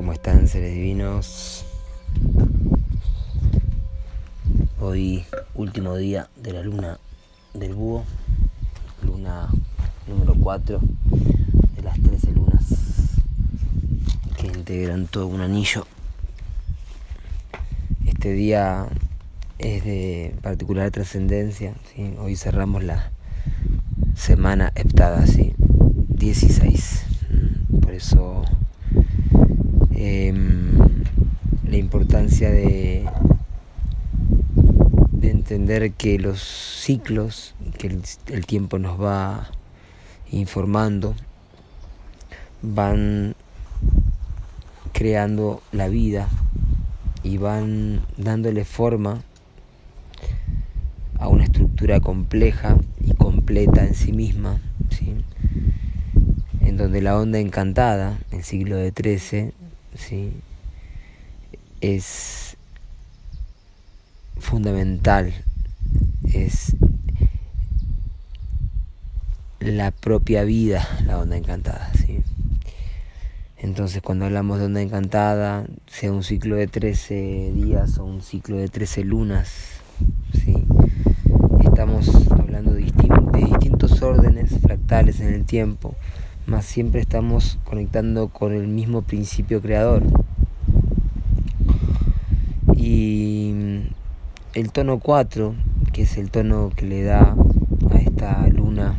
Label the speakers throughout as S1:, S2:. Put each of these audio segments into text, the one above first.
S1: ¿Cómo están seres divinos? Hoy último día de la luna del búho, luna número 4 de las 13 lunas que integran todo un anillo. Este día es de particular trascendencia, hoy cerramos la semana heptada, ¿sí? 16. Por eso Em, la importancia de, de entender que los ciclos, que el, tiempo nos va informando, van creando la vida y van dándole forma a una estructura compleja y completa en sí misma, en donde la onda encantada, en siglo de XIII, ¿sí? es fundamental, es la propia vida, la onda encantada. ¿sí? Entonces cuando hablamos de onda encantada, sea un ciclo de 13 días o un ciclo de 13 lunas, ¿sí? estamos hablando de, de distintos órdenes fractales en el tiempo más siempre estamos conectando con el mismo principio creador. Y el tono 4, que es el tono que le da a esta luna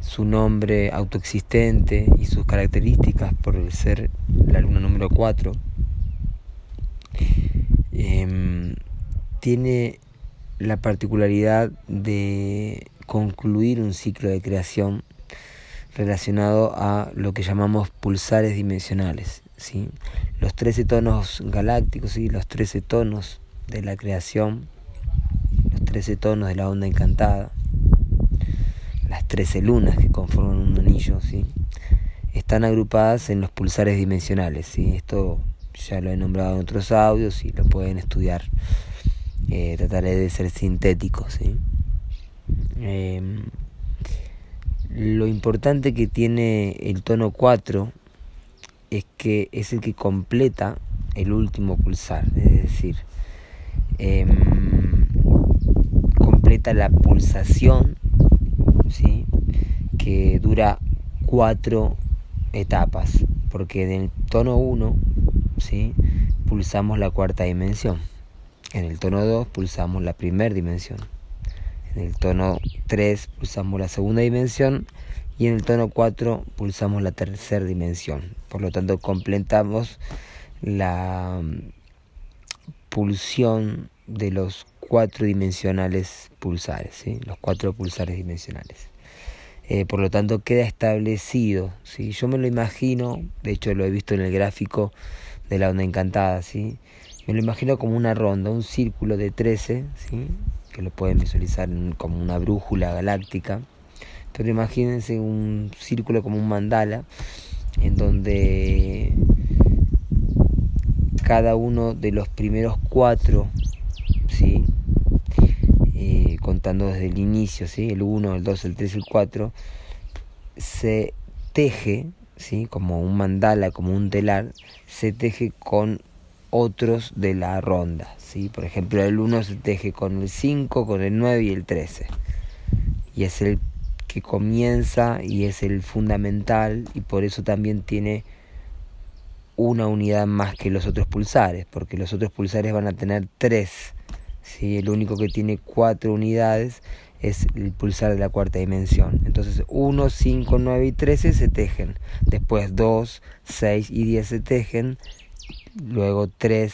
S1: su nombre autoexistente y sus características por ser la luna número 4, em, tiene la particularidad de concluir un ciclo de creación relacionado a lo que llamamos pulsares dimensionales. ¿sí? Los 13 tonos galácticos, ¿sí? los 13 tonos de la creación, los 13 tonos de la onda encantada, las 13 lunas que conforman un anillo, ¿sí? están agrupadas en los pulsares dimensionales. ¿sí? Esto ya lo he nombrado en otros audios y lo pueden estudiar. Eh, trataré de ser sintético. ¿sí? Em, lo importante que tiene el tono 4 es que es el que completa el último pulsar, es decir, em, completa la pulsación ¿sí? que dura cuatro etapas, porque en el tono 1 ¿sí? pulsamos la cuarta dimensión, en el tono 2 pulsamos la primera dimensión en el tono 3 pulsamos la segunda dimensión y en el tono 4 pulsamos la tercera dimensión. Por lo tanto, completamos la mm, pulsión de los cuatro dimensionales pulsares, ¿sí? los cuatro pulsares dimensionales. Eh, por lo tanto, queda establecido. ¿sí? Yo me lo imagino, de hecho lo he visto en el gráfico de la onda encantada, ¿sí? me lo imagino como una ronda, un círculo de 13, ¿sí? Que lo pueden visualizar como una brújula galáctica. Pero imagínense un círculo como un mandala, en donde cada uno de los primeros cuatro, ¿sí? Eh, contando desde el inicio, ¿sí? el 1, el 2, el 3, el 4, se teje, ¿sí? como un mandala, como un telar, se teje con otros de la ronda. ¿sí? Por ejemplo, el 1 se teje con el 5, con el 9 y el 13. Y es el que comienza y es el fundamental y por eso también tiene una unidad más que los otros pulsares, porque los otros pulsares van a tener 3. ¿sí? El único que tiene 4 unidades es el pulsar de la cuarta dimensión. Entonces 1, 5, 9 y 13 se tejen. Después 2, 6 y 10 se tejen luego 3,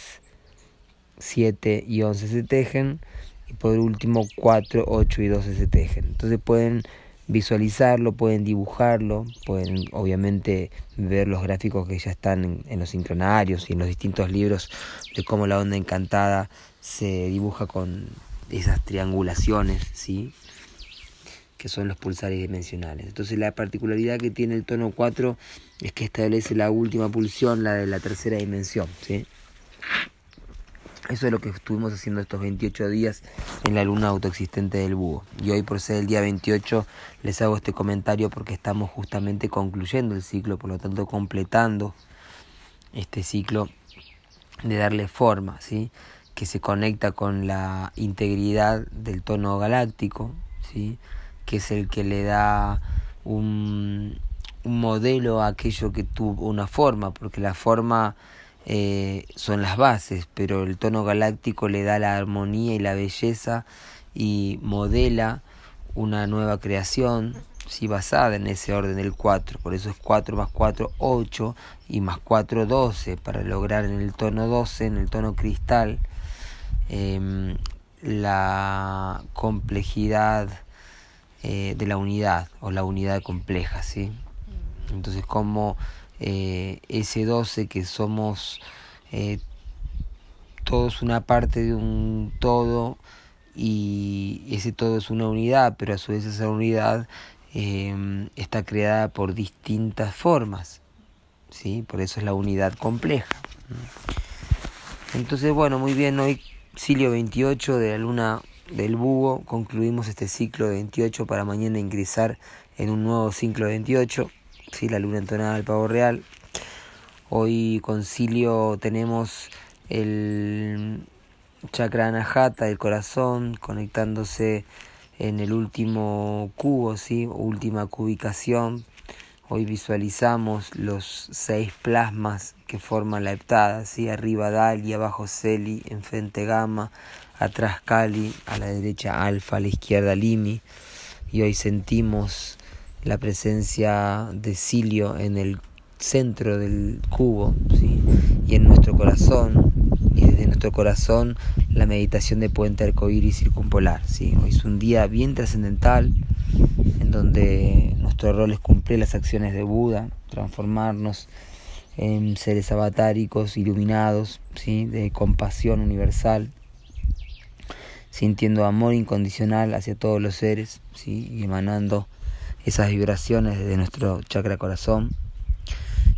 S1: 7 y 11 se tejen y por último 4, 8 y 12 se tejen. Entonces pueden visualizarlo, pueden dibujarlo, pueden obviamente ver los gráficos que ya están en, los sincronarios y en los distintos libros de cómo la onda encantada se dibuja con esas triangulaciones, ¿sí? Que son los pulsares dimensionales. Entonces la particularidad que tiene el tono 4 es que establece la última pulsión, la de la tercera dimensión. ¿sí? Eso es lo que estuvimos haciendo estos 28 días en la luna autoexistente del búho. Y hoy por ser el día 28 les hago este comentario porque estamos justamente concluyendo el ciclo, por lo tanto completando este ciclo de darle forma, ¿sí? que se conecta con la integridad del tono galáctico, ¿sí? Que es el que le da un, modelo a aquello que tuvo una forma, porque la forma eh, son las bases, pero el tono galáctico le da la armonía y la belleza y modela una nueva creación sí, basada en ese orden del 4. Por eso es 4 más 4, 8 y más 4, 12, para lograr en el tono 12, en el tono cristal, em, la complejidad eh, de la unidad o la unidad compleja. ¿sí? Entonces, como eh, ese 12 que somos eh, todos una parte de un todo y ese todo es una unidad, pero a su vez esa unidad está creada por distintas formas, ¿sí? por eso es la unidad compleja. Entonces, bueno, muy bien, hoy Silio 28 de la luna del búho, concluimos este ciclo de 28 para mañana ingresar en un nuevo ciclo de 28 ¿sí? la luna entonada del pavo real. Hoy concilio tenemos el chakra anahata del corazón conectándose en el último cubo, ¿sí? última cubicación. Hoy visualizamos los seis plasmas que forman la heptada, ¿sí? arriba Dali, abajo Celi, enfrente Gamma, atrás Cali, a la derecha Alfa, a la izquierda Limi. Y hoy sentimos la presencia de Cilio en el centro del cubo y en nuestro corazón y desde nuestro corazón la meditación de puente arcoíris circumpolar ¿sí? hoy es un día bien trascendental en donde nuestro rol es cumplir las acciones de Buda transformarnos en seres avatáricos iluminados ¿sí? de compasión universal sintiendo amor incondicional hacia todos los seres ¿sí? y emanando esas vibraciones desde nuestro chakra corazón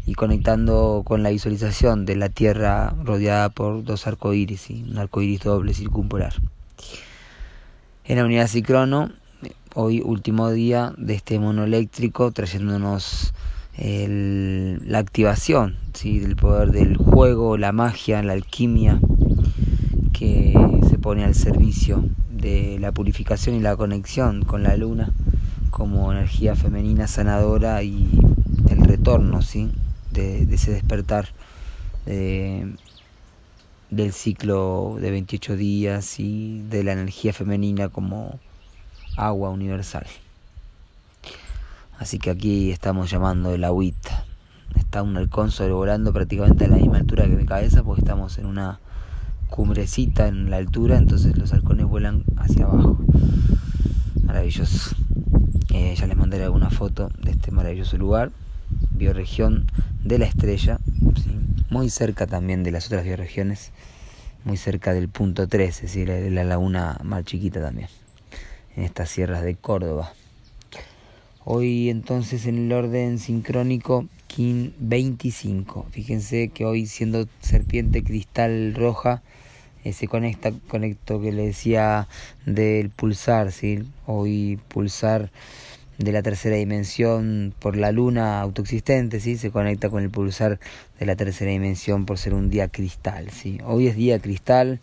S1: y conectando con la visualización de la Tierra rodeada por dos arcoíris, un arcoíris doble circumpolar. En la unidad Cicrono, hoy último día de este monoeléctrico, trayéndonos la activación ¿sí? del poder del juego, la magia, la alquimia que se pone al servicio de la purificación y la conexión con la luna como energía femenina sanadora y el retorno ¿sí? de, ese despertar del ciclo de 28 días y de la energía femenina como agua universal. Así que aquí estamos llamando el agüita. Está un halcón sobrevolando prácticamente a la misma altura que mi cabeza porque estamos en una cumbrecita en la altura, entonces los halcones vuelan hacia abajo. Maravilloso. Eh, ya les mandaré alguna foto de este maravilloso lugar, bioregión de la estrella, muy cerca también de las otras bioregiones, muy cerca del punto 13, ¿sí? la, la laguna más chiquita también, en estas sierras de Córdoba. Hoy entonces en el orden sincrónico, King 25. Fíjense que hoy siendo serpiente cristal roja, ese conecta, conecto que le decía del pulsar, ¿sí? Hoy pulsar de la tercera dimensión por la luna autoexistente, ¿sí? Se conecta con el pulsar de la tercera dimensión por ser un día cristal, ¿sí? Hoy es día cristal,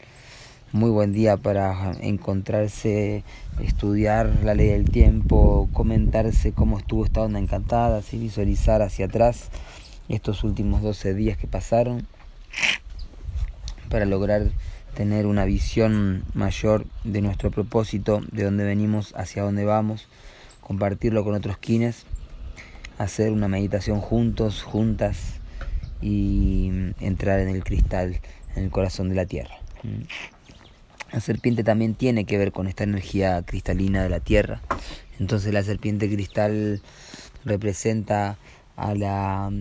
S1: muy buen día para encontrarse, estudiar la ley del tiempo, comentarse cómo estuvo esta onda encantada, ¿sí? Visualizar hacia atrás estos últimos 12 días que pasaron para lograr tener una visión mayor de nuestro propósito, de dónde venimos, hacia dónde vamos, compartirlo con otros quienes, hacer una meditación juntos, juntas y entrar en el cristal, en el corazón de la tierra. La serpiente también tiene que ver con esta energía cristalina de la tierra. Entonces la serpiente cristal representa a la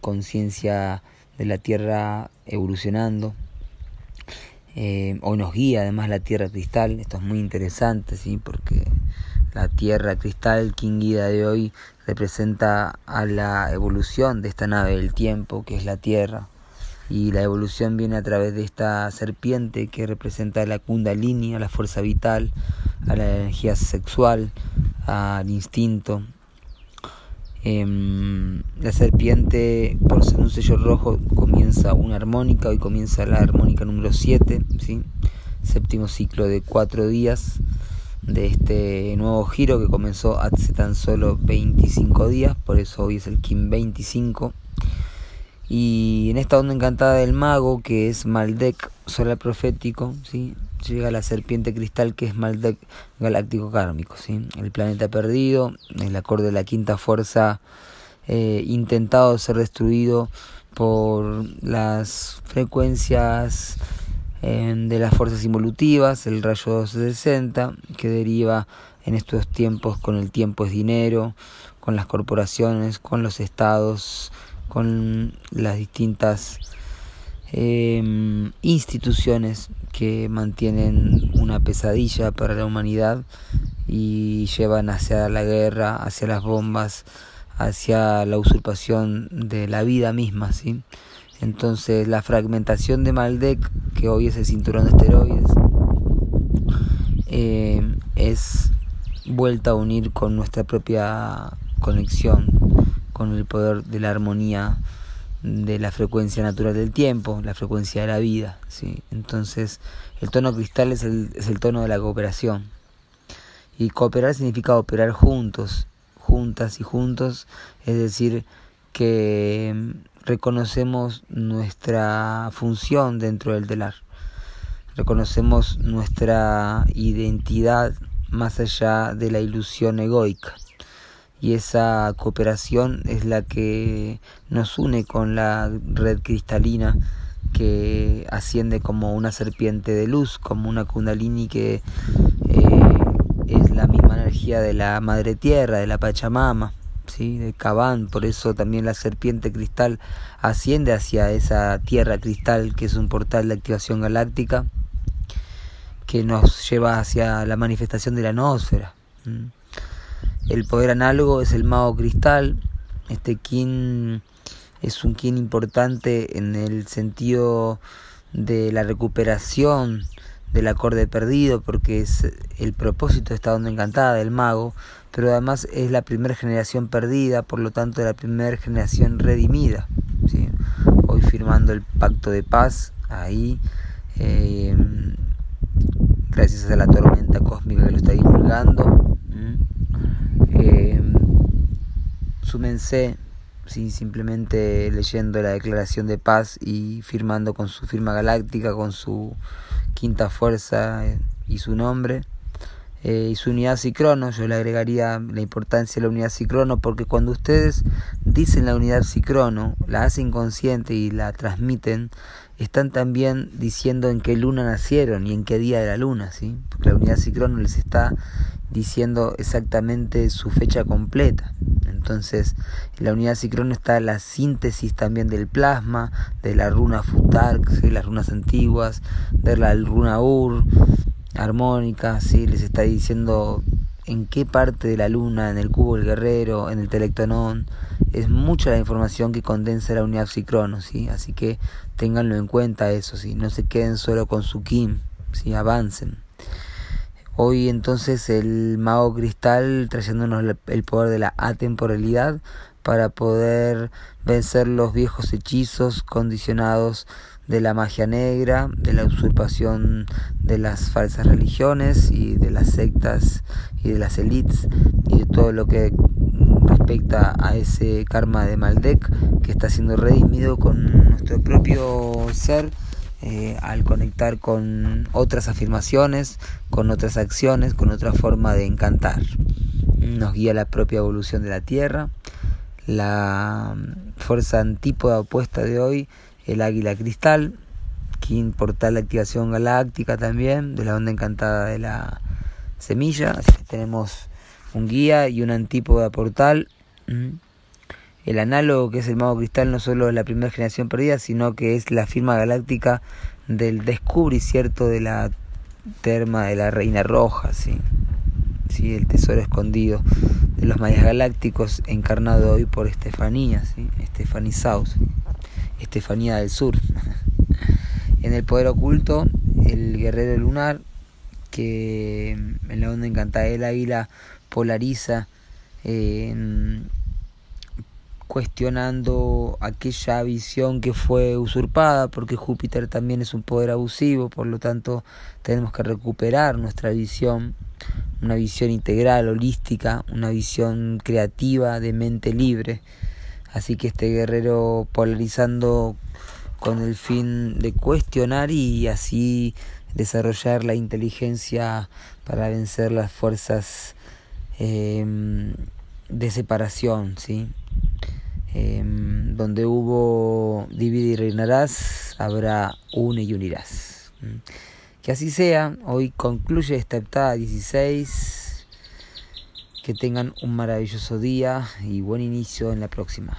S1: conciencia de la tierra evolucionando, eh, hoy nos guía además la Tierra Cristal, esto es muy interesante, ¿sí? porque la Tierra Cristal, King Guida de hoy, representa a la evolución de esta nave del tiempo, que es la Tierra, y la evolución viene a través de esta serpiente que representa la kundalini, a la fuerza vital, a la energía sexual, al instinto. Em, la serpiente, por ser un sello rojo, comienza una armónica, hoy comienza la armónica número 7, ¿sí? séptimo ciclo de cuatro días de este nuevo giro que comenzó hace tan solo 25 días, por eso hoy es el Kim 25. Y en esta onda encantada del mago, que es Maldek solar profético, ¿sí? llega la serpiente cristal que es Maldek galáctico kármico, ¿sí? el planeta perdido, el acorde de la quinta fuerza eh, intentado ser destruido por las frecuencias eh, de las fuerzas involutivas, el rayo 260, que deriva en estos tiempos con el tiempo es dinero, con las corporaciones, con los estados, con las distintas eh, instituciones que mantienen una pesadilla para la humanidad y llevan hacia la guerra, hacia las bombas, hacia la usurpación de la vida misma, ¿sí? Entonces la fragmentación de Maldek, que hoy es el cinturón de esteroides, eh, es vuelta a unir con nuestra propia conexión, con el poder de la armonía de la frecuencia natural del tiempo, la frecuencia de la vida. ¿sí? Entonces, el tono cristal es el, es el tono de la cooperación. Y cooperar significa operar juntos, juntas y juntos, es decir, que reconocemos nuestra función dentro del telar, reconocemos nuestra identidad más allá de la ilusión egoica y esa cooperación es la que nos une con la red cristalina que asciende como una serpiente de luz, como una kundalini que eh, es la misma energía de la madre tierra, de la Pachamama, ¿sí? de Cabán, por eso también la serpiente cristal asciende hacia esa tierra cristal que es un portal de activación galáctica que nos lleva hacia la manifestación de la noósfera. El poder análogo es el mago cristal. Este kin es un kin importante en el sentido de la recuperación del acorde perdido, porque es el propósito de esta onda encantada del mago, pero además es la primera generación perdida, por lo tanto la primera generación redimida. Hoy firmando el pacto de paz, ahí, eh, gracias a la tormenta cósmica que lo está divulgando eh, simplemente leyendo la declaración de paz y firmando con su firma galáctica, con su quinta fuerza eh, y su nombre. Eh, y su unidad Cicrono, yo le agregaría la importancia de la unidad Cicrono, porque cuando ustedes dicen la unidad Cicrono, la hacen consciente y la transmiten, están también diciendo en qué luna nacieron y en qué día de la luna, ¿sí? porque la unidad Cicrono les está diciendo exactamente su fecha completa. Entonces, en la unidad Cicrono está la síntesis también del plasma, de la runa Futark, de las runas antiguas, de la runa Ur, armónica, ¿sí? les está diciendo en qué parte de la luna, en el cubo del guerrero, en el telectonón. Es mucha la información que condensa la unidad Cicrono, ¿sí? así que ténganlo en cuenta eso, ¿sí? no se queden solo con su Kim, ¿sí? avancen. Hoy entonces el mago cristal trayéndonos el poder de la atemporalidad para poder vencer los viejos hechizos condicionados de la magia negra, de la usurpación de las falsas religiones y de las sectas y de las élites y de todo lo que respecta a ese karma de Maldek que está siendo redimido con nuestro propio ser eh, al conectar con otras afirmaciones, con otras acciones, con otra forma de encantar. Nos guía la propia evolución de la Tierra, la fuerza antípoda opuesta de hoy, el águila cristal, que portal de activación galáctica también, de la onda encantada de la semilla. Así que tenemos un guía y un antípoda portal. El análogo que es el mago cristal no solo es la primera generación perdida, sino que es la firma galáctica del descubrimiento de la terma de la reina roja, ¿sí? ¿sí? el tesoro escondido de los mayas galácticos encarnado hoy por Estefanía, ¿sí? Estefanía. Estefanía del Sur. en el poder oculto, el guerrero lunar, que en la onda encantada del águila polariza, cuestionando aquella visión que fue usurpada, porque Júpiter también es un poder abusivo, por lo tanto tenemos que recuperar nuestra visión, una visión integral, holística, una visión creativa, de mente libre. Así que este guerrero polarizando con el fin de cuestionar y así desarrollar la inteligencia para vencer las fuerzas em, de separación, ¿sí? Em, donde hubo divide y reinarás, habrá une y unirás. Que así sea, hoy concluye esta heptada 16. Que tengan un maravilloso día y buen inicio en la próxima.